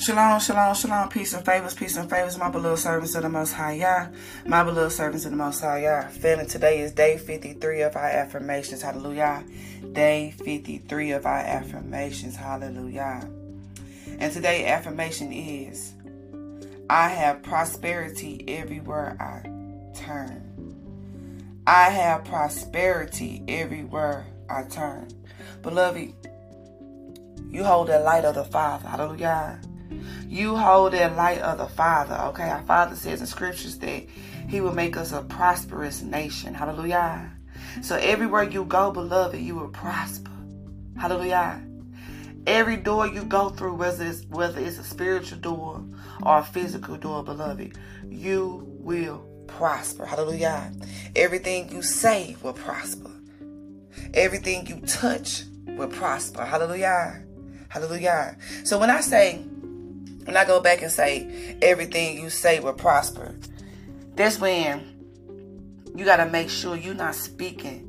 Shalom, shalom, shalom, peace and favors, peace and favors, my beloved servants of the Most High Yah, my beloved servants of the Most High Yah. Feeling today is day 53 of our affirmations, hallelujah. Day 53 of our affirmations, hallelujah. And today affirmation is, I have prosperity everywhere I turn. I have prosperity everywhere I turn. Beloved, you hold the light of the Father, hallelujah you hold that light of the Father. Okay, our Father says in scriptures that He will make us a prosperous nation. Hallelujah. So everywhere you go, beloved, you will prosper. Hallelujah. Every door you go through, whether it's whether it's a spiritual door or a physical door, beloved, you will prosper. Hallelujah. Everything you say will prosper. Everything you touch will prosper. Hallelujah. Hallelujah. So when I say when I go back and say everything you say will prosper, that's when you got to make sure you're not speaking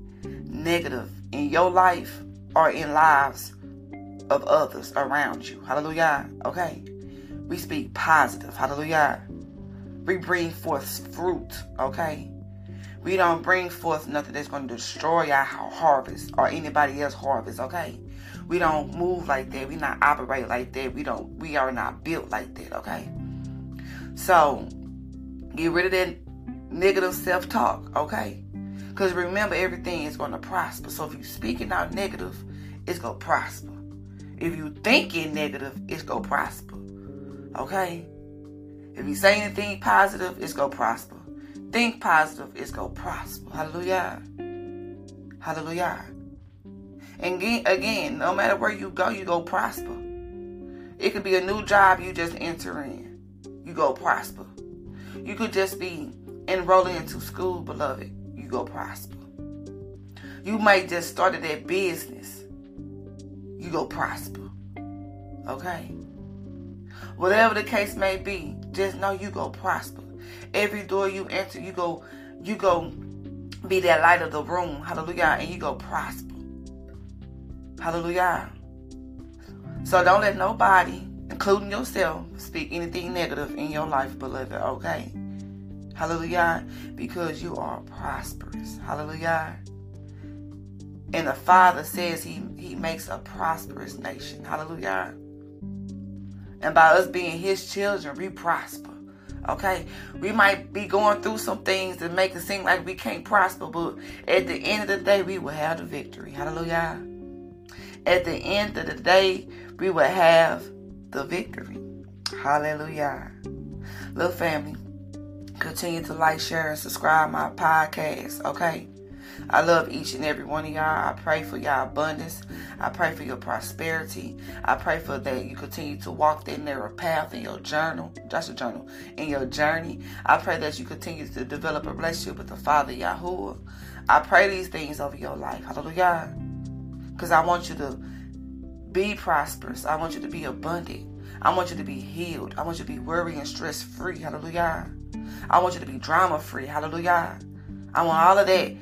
negative in your life or in lives of others around you. Hallelujah. Okay. We speak positive. Hallelujah. We bring forth fruit. Okay. We don't bring forth nothing that's going to destroy our harvest or anybody else's harvest. Okay. We don't move like that. We not operate like that. We don't. We are not built like that. Okay. So get rid of that negative self-talk. Okay. Because remember, everything is going to prosper. So if you speaking out negative, it's going to prosper. If you thinking negative, it's going to prosper. Okay. If you say anything positive, it's going to prosper. Think positive, it's going to prosper. Hallelujah. Hallelujah. And again, no matter where you go, you go prosper. It could be a new job you just enter in. You go prosper. You could just be enrolling into school, beloved. You go prosper. You might just started that business. You go prosper. Okay? Whatever the case may be, just know you go prosper. Every door you enter, you go, you go be that light of the room. Hallelujah. And you go prosper. Hallelujah. So don't let nobody, including yourself, speak anything negative in your life, beloved, okay? Hallelujah. Because you are prosperous. Hallelujah. And the Father says He He makes a prosperous nation. Hallelujah. And by us being His children, we prosper. Okay, we might be going through some things that make it seem like we can't prosper, but at the end of the day, we will have the victory. Hallelujah at the end of the day, we will have the victory. Hallelujah. Little family, continue to like, share, and subscribe my podcast, okay? I love each and every one of y'all. I pray for y'all abundance. I pray for your prosperity. I pray for that you continue to walk that narrow path in your journal. That's a journal. In your journey. I pray that you continue to develop a relationship with the Father Yahuwah. I pray these things over your life. Hallelujah. Because I want you to be prosperous. I want you to be abundant. I want you to be healed. I want you to be worry and stress free. Hallelujah. I want you to be drama free. Hallelujah. I want all of that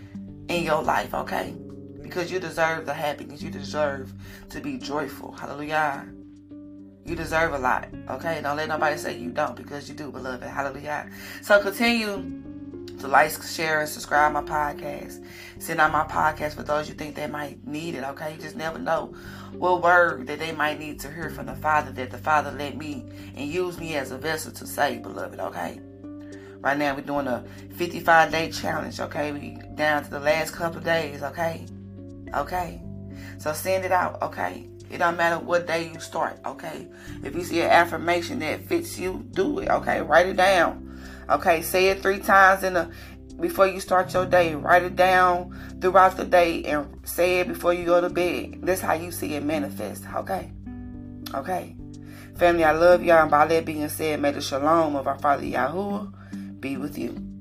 in your life, okay? Because you deserve the happiness. You deserve to be joyful. Hallelujah. You deserve a lot, okay? Don't let nobody say you don't because you do, beloved. Hallelujah. So continue to like, share, and subscribe my podcast. Send out my podcast for those you think they might need it, okay? You just never know what word that they might need to hear from the Father that the Father let me and use me as a vessel to say, beloved, okay? Right now we're doing a 55 day challenge, okay? We down to the last couple days, okay? Okay? So send it out, okay? It don't matter what day you start, okay? If you see an affirmation that fits you, do it, okay? Write it down. Okay, say it three times in the before you start your day. Write it down throughout the day and say it before you go to bed. That's how you see it manifest. Okay. Okay. Family, I love y'all. And by that being said, may the shalom of our Father Yahuwah be with you.